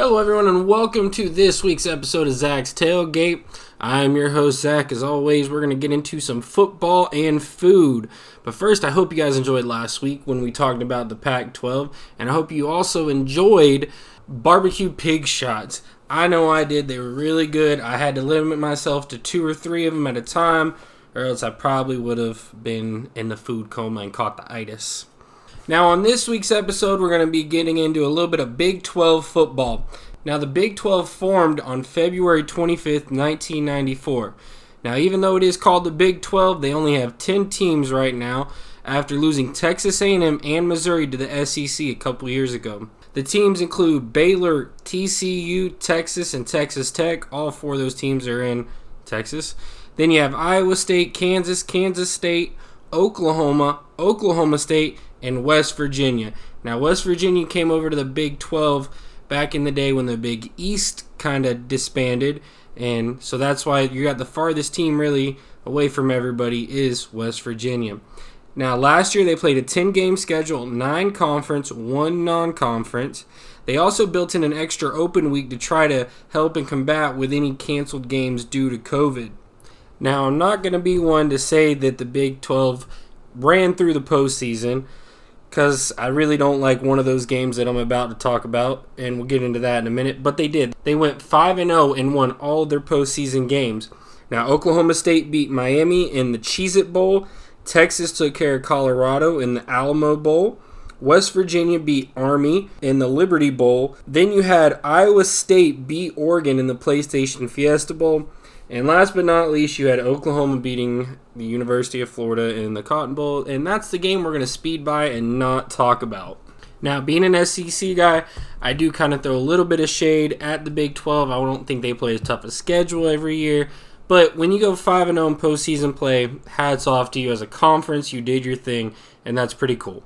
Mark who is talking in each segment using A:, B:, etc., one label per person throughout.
A: Hello, everyone, and welcome to this week's episode of Zach's Tailgate. I'm your host, Zach. As always, we're going to get into some football and food. But first, I hope you guys enjoyed last week when we talked about the Pac 12, and I hope you also enjoyed barbecue pig shots. I know I did. They were really good. I had to limit myself to two or three of them at a time, or else I probably would have been in the food coma and caught the itis. Now, on this week's episode, we're going to be getting into a little bit of Big 12 football. Now, the Big 12 formed on February 25th, 1994. Now, even though it is called the Big 12, they only have 10 teams right now after losing Texas A&M and Missouri to the SEC a couple years ago. The teams include Baylor, TCU, Texas, and Texas Tech. All four of those teams are in Texas. Then you have Iowa State, Kansas, Kansas State, Oklahoma, Oklahoma State, and West Virginia. Now, West Virginia came over to the Big 12 back in the day when the Big East kind of disbanded, and so that's why you got the farthest team really away from everybody is West Virginia. Now, last year they played a 10 game schedule, 9 conference, 1 non conference. They also built in an extra open week to try to help and combat with any canceled games due to COVID. Now, I'm not going to be one to say that the Big 12 ran through the postseason because I really don't like one of those games that I'm about to talk about, and we'll get into that in a minute. But they did. They went 5 and 0 and won all their postseason games. Now, Oklahoma State beat Miami in the Cheez It Bowl. Texas took care of Colorado in the Alamo Bowl. West Virginia beat Army in the Liberty Bowl. Then you had Iowa State beat Oregon in the PlayStation Fiesta Bowl. And last but not least, you had Oklahoma beating the University of Florida in the Cotton Bowl. And that's the game we're going to speed by and not talk about. Now, being an SEC guy, I do kind of throw a little bit of shade at the Big 12. I don't think they play as tough a schedule every year. But when you go 5 0 in postseason play, hats off to you as a conference. You did your thing, and that's pretty cool.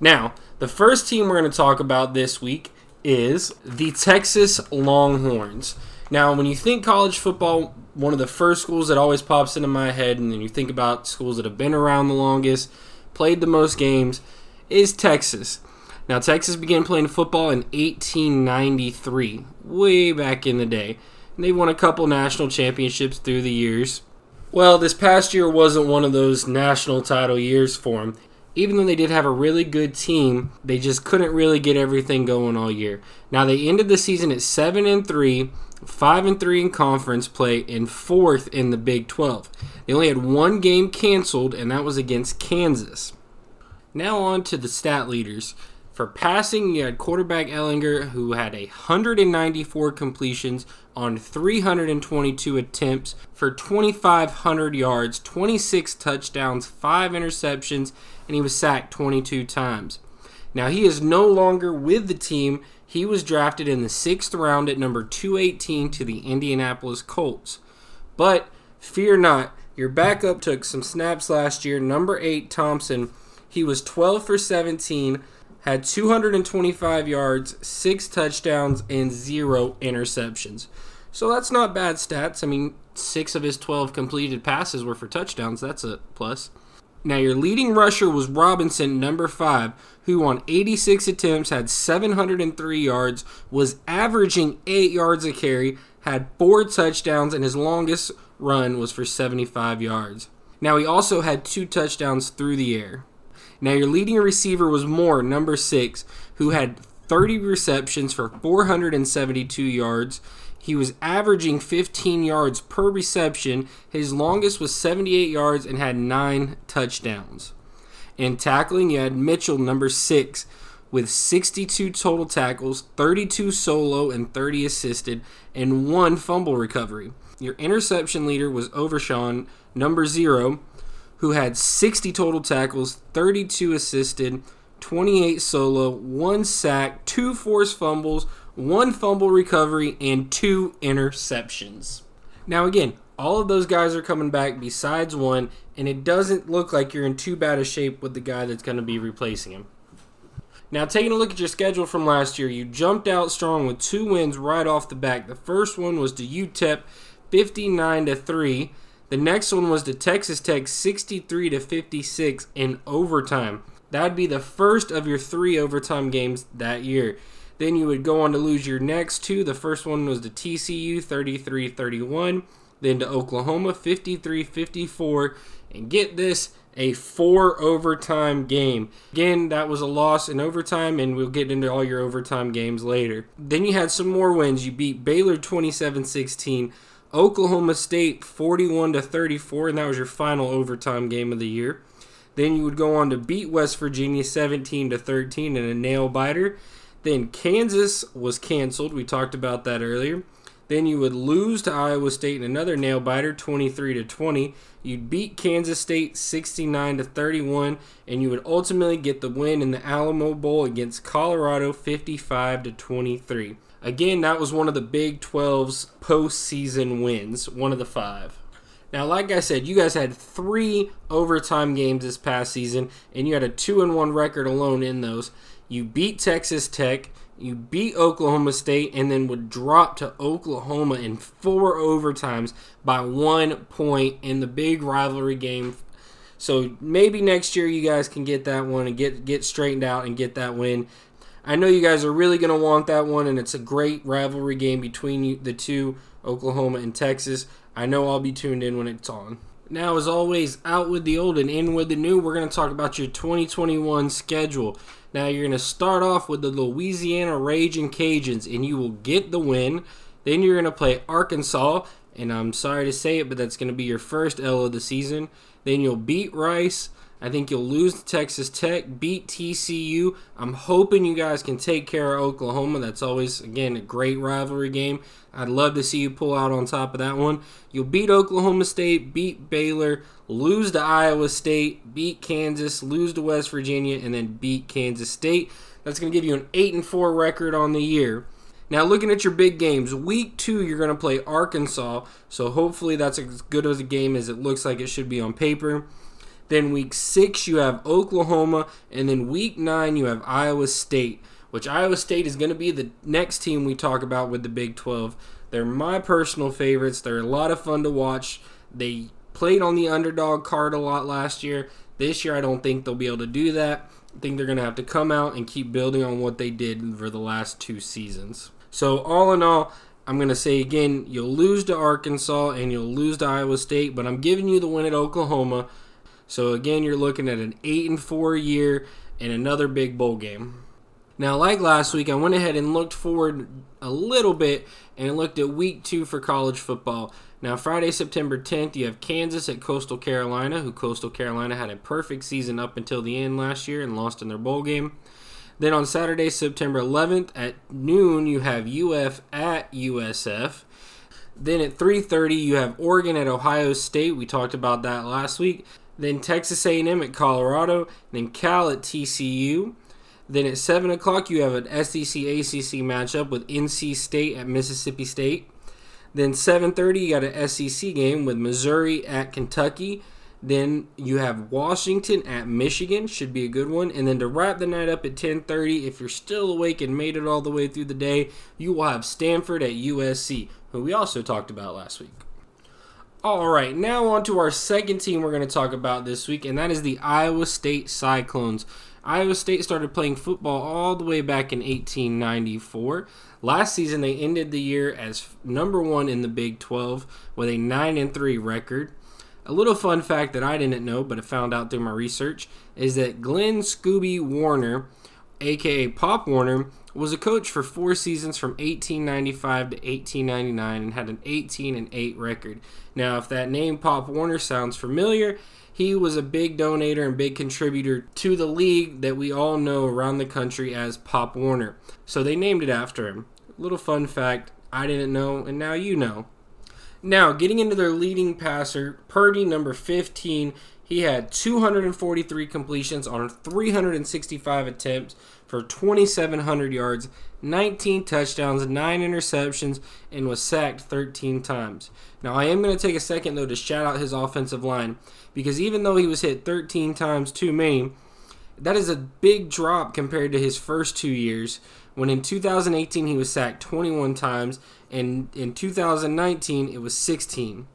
A: Now, the first team we're going to talk about this week is the Texas Longhorns. Now, when you think college football, one of the first schools that always pops into my head, and then you think about schools that have been around the longest, played the most games, is Texas. Now, Texas began playing football in 1893, way back in the day. And they won a couple national championships through the years. Well, this past year wasn't one of those national title years for them. Even though they did have a really good team, they just couldn't really get everything going all year. Now they ended the season at 7 and 3 5 and 3 in conference play, and fourth in the Big 12. They only had one game canceled, and that was against Kansas. Now on to the stat leaders. For passing, you had quarterback Ehlinger who had 194 completions on 322 attempts for 2,500 yards, 26 touchdowns, 5 interceptions, and he was sacked 22 times. Now, he is no longer with the team he was drafted in the sixth round at number 218 to the Indianapolis Colts. But fear not, your backup took some snaps last year. Number 8, Thompson, he was 12 for 17, had 225 yards, 6 touchdowns, and 0 interceptions. So that's not bad stats. I mean, 6 of his 12 completed passes were for touchdowns. That's a plus. Now, your leading rusher was Robinson, number 5, who on 86 attempts had 703 yards, was averaging 8 yards a carry, had 4 touchdowns, and his longest run was for 75 yards. Now, he also had 2 touchdowns through the air. Now, your leading receiver was Moore, number 6, who had 30 receptions for 472 yards. He was averaging 15 yards per reception. His longest was 78 yards and had nine touchdowns. In tackling, you had Mitchell, number six, with 62 total tackles, 32 solo and 30 assisted, and one fumble recovery. Your interception leader was Overshown, number zero, who had 60 total tackles, 32 assisted, 28 solo, one sack, two forced fumbles, one fumble recovery, and two interceptions. Now, again, all of those guys are coming back besides one, and it doesn't look like you're in too bad a shape with the guy that's going to be replacing him. Now, taking a look at your schedule from last year, you jumped out strong with two wins right off the back. The first one was to UTEP, 59 to 3. The next one was to Texas Tech, 63 to 56 in overtime. That'd be the first of your three overtime games that year. Then you would go on to lose your next two. The first one was to TCU 33 31, then to Oklahoma 53 54. And get this, a four overtime game. Again, that was a loss in overtime, and we'll get into all your overtime games later. Then you had some more wins. You beat Baylor 27 16. Oklahoma State 41 to 34, and that was your final overtime game of the year. Then you would go on to beat West Virginia 17 to 13 in a nail biter. Then Kansas was canceled. We talked about that earlier. Then you would lose to Iowa State in another nail biter 23 to 20. You'd beat Kansas State 69 to 31 and you would ultimately get the win in the Alamo Bowl against Colorado 55 to 23. Again, that was one of the Big 12's postseason wins, one of the 5. Now, like I said, you guys had three overtime games this past season, and you had a two and one record alone in those. You beat Texas Tech, you beat Oklahoma State, and then would drop to Oklahoma in four overtimes by one point in the big rivalry game. So maybe next year you guys can get that one and get get straightened out and get that win. I know you guys are really going to want that one, and it's a great rivalry game between the two, Oklahoma and Texas. I know I'll be tuned in when it's on. Now, as always, out with the old and in with the new, we're going to talk about your 2021 schedule. Now, you're going to start off with the Louisiana Raging Cajuns, and you will get the win. Then you're going to play Arkansas, and I'm sorry to say it, but that's going to be your first L of the season. Then you'll beat Rice. I think you'll lose to Texas Tech, beat TCU. I'm hoping you guys can take care of Oklahoma. That's always, again, a great rivalry game. I'd love to see you pull out on top of that one. You'll beat Oklahoma State, beat Baylor, lose to Iowa State, beat Kansas, lose to West Virginia, and then beat Kansas State. That's going to give you an 8 and 4 record on the year. Now, looking at your big games, week two, you're going to play Arkansas, so hopefully that's as good as a game as it looks like it should be on paper. Then week six, you have Oklahoma. And then week nine, you have Iowa State, which Iowa State is going to be the next team we talk about with the Big 12. They're my personal favorites. They're a lot of fun to watch. They played on the underdog card a lot last year. This year, I don't think they'll be able to do that. I think they're going to have to come out and keep building on what they did for the last two seasons. So, all in all, I'm going to say again, you'll lose to Arkansas and you'll lose to Iowa State, but I'm giving you the win at Oklahoma. So again, you're looking at an 8 and 4 year and another big bowl game. Now, like last week, I went ahead and looked forward a little bit and looked at week 2 for college football. Now, Friday, September 10th, you have Kansas at Coastal Carolina, who Coastal Carolina had a perfect season up until the end last year and lost in their bowl game. Then on Saturday, September 11th at noon, you have UF at USF. Then at 3:30, you have Oregon at Ohio State. We talked about that last week then Texas A&M at Colorado, then Cal at TCU. Then at 7 o'clock, you have an SEC ACC matchup with NC State at Mississippi State. Then 7:30, you got an SEC game with Missouri at Kentucky. Then you have Washington at Michigan, should be a good one. And then to wrap the night up at 10:30, if you're still awake and made it all the way through the day, you will have Stanford at USC, who we also talked about last week. All right, now on to our second team we're going to talk about this week, and that is the Iowa State Cyclones. Iowa State started playing football all the way back in 1894. Last season, they ended the year as number one in the Big 12 with a 9 and 3 record. A little fun fact that I didn't know, but I found out through my research, is that Glenn Scobey Warner, aka Pop Warner, was a coach for four seasons from 1895 to 1899 and had an 18 and 8 record. Now, if that name Pop Warner sounds familiar, he was a big donator and big contributor to the league that we all know around the country as Pop Warner. So they named it after him. Little fun fact I didn't know, and now you know. Now, getting into their leading passer, Purdy, number 15, he had 243 completions on 365 attempts for 2,700 yards, 19 touchdowns, 9 interceptions, and was sacked 13 times. Now, I am going to take a second, though, to shout out his offensive line because even though he was hit 13 times too many, that is a big drop compared to his first two years when in 2018 he was sacked 21 times and in 2019 it was 16.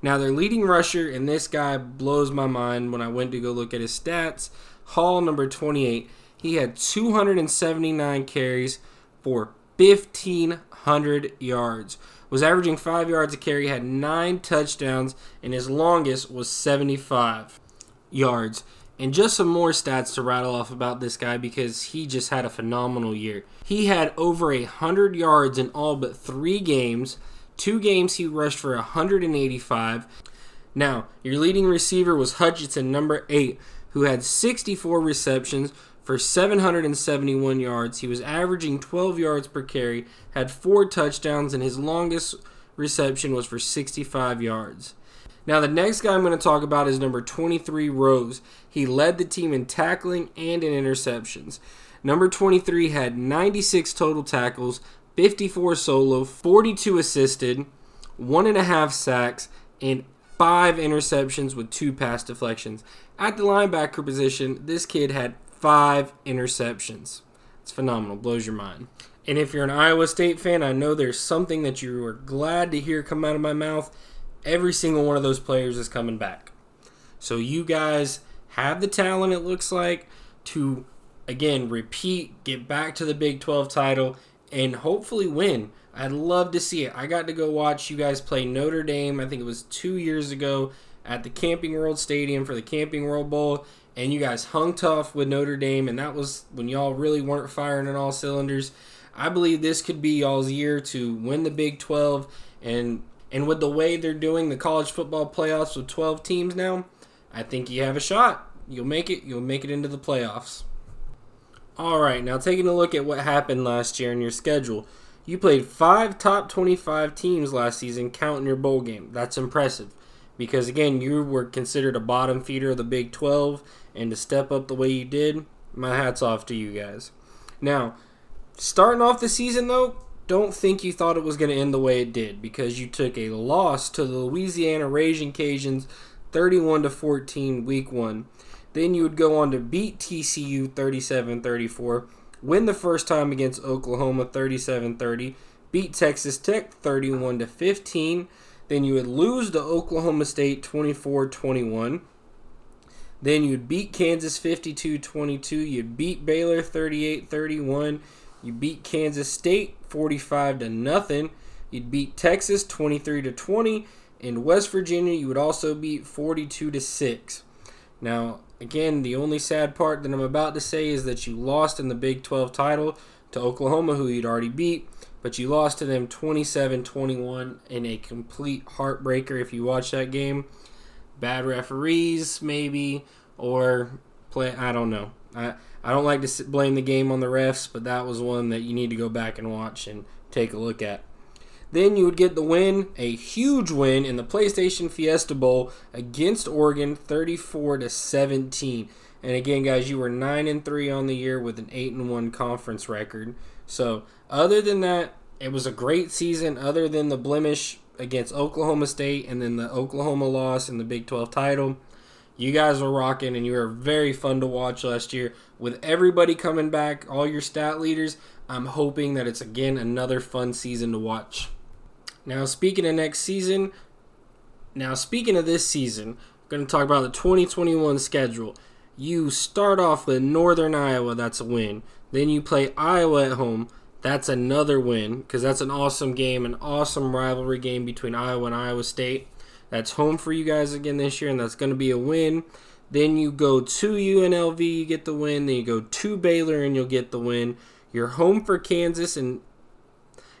A: Now, their leading rusher, and this guy blows my mind when I went to go look at his stats, Hall, number 28. He had 279 carries for 1,500 yards. Was averaging 5 yards a carry, had 9 touchdowns, and his longest was 75 yards. And just some more stats to rattle off about this guy because he just had a phenomenal year. He had over a 100 yards in all but three games. Two games he rushed for 185. Now, your leading receiver was Hutchinson, number 8, who had 64 receptions for 771 yards. He was averaging 12 yards per carry, had four touchdowns, and his longest reception was for 65 yards. Now, the next guy I'm going to talk about is number 23, Rose. He led the team in tackling and in interceptions. Number 23 had 96 total tackles, 54 solo, 42 assisted, one and a half sacks, and five interceptions with two pass deflections. At the linebacker position, this kid had five interceptions. It's phenomenal, blows your mind. And if you're an Iowa State fan, I know there's something that you are glad to hear come out of my mouth. Every single one of those players is coming back. So you guys have the talent, it looks like, to again repeat, get back to the Big 12 title, and hopefully win. I'd love to see it. I got to go watch you guys play Notre Dame, I think it was two years ago, at the Camping World Stadium for the Camping World Bowl and you guys hung tough with Notre Dame, and that was when y'all really weren't firing on all cylinders. I believe this could be y'all's year to win the Big 12, and and with the way they're doing the college football playoffs with 12 teams now, I think you have a shot. You'll make it. You'll make it into the playoffs. All right, now taking a look at what happened last year in your schedule. You played five top 25 teams last season, counting your bowl game. That's impressive because again, you were considered a bottom feeder of the Big 12, and to step up the way you did, my hat's off to you guys. Now, starting off the season though, don't think you thought it was going to end the way it did because you took a loss to the Louisiana Raging Cajuns 31 to 14 week 1. Then you would go on to beat TCU 37-34, win the first time against Oklahoma 37-30, beat Texas Tech 31 to 15 then you would lose to Oklahoma State 24 21. Then you'd beat Kansas 52 22. You'd beat Baylor 38 31. You beat Kansas State 45 to nothing. You'd beat Texas 23 to 20. In West Virginia, you would also beat 42 to 6. Now, again, the only sad part that I'm about to say is that you lost in the Big 12 title to Oklahoma, who you'd already beat but you lost to them 27-21 in a complete heartbreaker if you watch that game bad referees maybe or play i don't know i i don't like to blame the game on the refs but that was one that you need to go back and watch and take a look at. Then you would get the win a huge win in the playstation fiesta bowl against oregon 34 to 17 and again guys you were 9 and 3 on the year with an 8 and 1 conference record. So, other than that, it was a great season. Other than the blemish against Oklahoma State and then the Oklahoma loss in the Big 12 title, you guys were rocking and you were very fun to watch last year. With everybody coming back, all your stat leaders, I'm hoping that it's again another fun season to watch. Now, speaking of next season, now speaking of this season, I'm going to talk about the 2021 schedule. You start off with Northern Iowa, that's a win. Then you play Iowa at home. That's another win because that's an awesome game, an awesome rivalry game between Iowa and Iowa State. That's home for you guys again this year, and that's going to be a win. Then you go to UNLV, you get the win. Then you go to Baylor, and you'll get the win. You're home for Kansas, and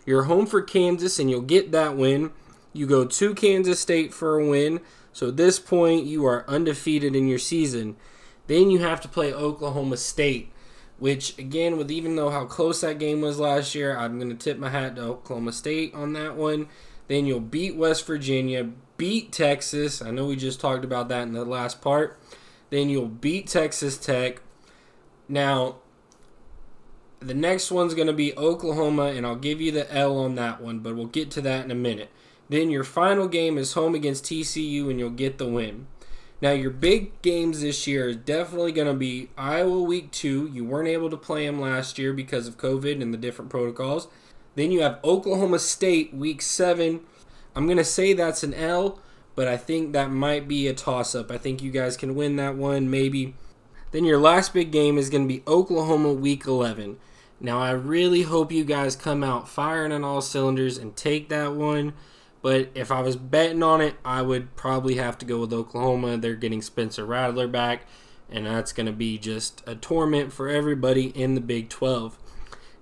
A: you're home for Kansas, and you'll get that win. You go to Kansas State for a win. So at this point, you are undefeated in your season. Then you have to play Oklahoma State which again, with even though how close that game was last year, I'm going to tip my hat to Oklahoma State on that one. Then you'll beat West Virginia, beat Texas. I know we just talked about that in the last part. Then you'll beat Texas Tech. Now, the next one's going to be Oklahoma, and I'll give you the L on that one, but we'll get to that in a minute. Then your final game is home against TCU, and you'll get the win. Now, your big games this year is definitely going to be Iowa week two. You weren't able to play them last year because of COVID and the different protocols. Then you have Oklahoma State week seven. I'm going to say that's an L, but I think that might be a toss up. I think you guys can win that one, maybe. Then your last big game is going to be Oklahoma week 11. Now, I really hope you guys come out firing on all cylinders and take that one. But if I was betting on it, I would probably have to go with Oklahoma. They're getting Spencer Rattler back, and that's going to be just a torment for everybody in the Big 12.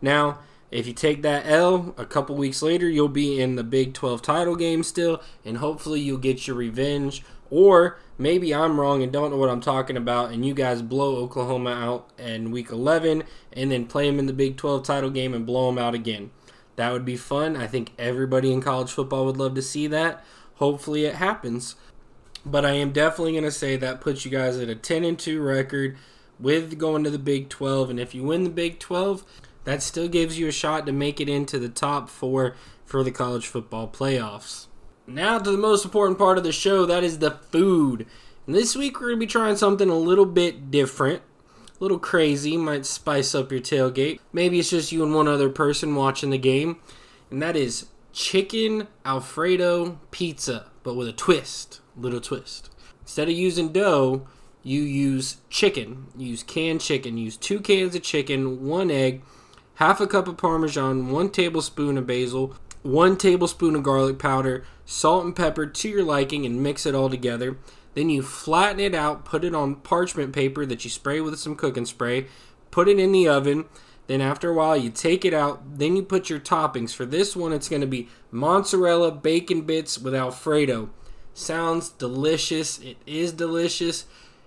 A: Now, if you take that L, a couple weeks later, you'll be in the Big 12 title game still, and hopefully you'll get your revenge. Or maybe I'm wrong and don't know what I'm talking about, and you guys blow Oklahoma out in week 11 and then play them in the Big 12 title game and blow them out again. That would be fun. I think everybody in college football would love to see that. Hopefully it happens. But I am definitely going to say that puts you guys at a 10 and 2 record with going to the Big 12. And if you win the Big 12, that still gives you a shot to make it into the top four for the college football playoffs. Now to the most important part of the show that is the food. And this week we're going to be trying something a little bit different, a little crazy, might spice up your tailgate. Maybe it's just you and one other person watching the game. And that is chicken Alfredo pizza, but with a twist, little twist. Instead of using dough, you use chicken. use canned chicken. use two cans of chicken, one egg, half a cup of Parmesan, one tablespoon of basil, one tablespoon of garlic powder, salt and pepper to your liking, and mix it all together. Then you flatten it out, put it on parchment paper that you spray with some cooking spray, put it in the oven. Then after a while, you take it out. Then you put your toppings. For this one, it's going to be mozzarella bacon bits with Alfredo. Sounds delicious. It is delicious.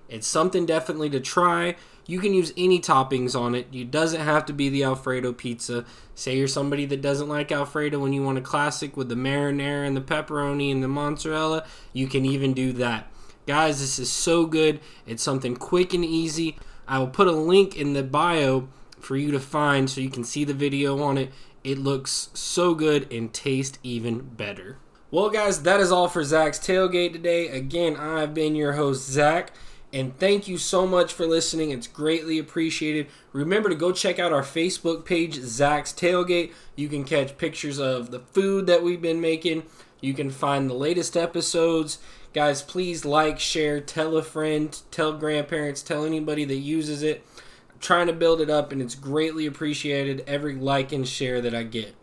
A: It's something definitely to try. You can use any toppings on it. It doesn't have to be the Alfredo pizza. Say you're somebody that doesn't like Alfredo and you want a classic with the marinara and the pepperoni and the mozzarella, you can even do that. Guys, this is so good. It's something quick and easy. I will put a link in the bio for you to find so you can see the video on it. It looks so good and tastes even better. Well, guys, that is all for Zach's Tailgate today. Again, I've been your host, Zach. And thank you so much for listening. It's greatly appreciated. Remember to go check out our Facebook page, Zach's Tailgate. You can catch pictures of the food that we've been making. You can find the latest episodes. Guys, please like, share, tell a friend, tell grandparents, tell anybody that uses it. I'm trying to build it up, and it's greatly appreciated every like and share that I get.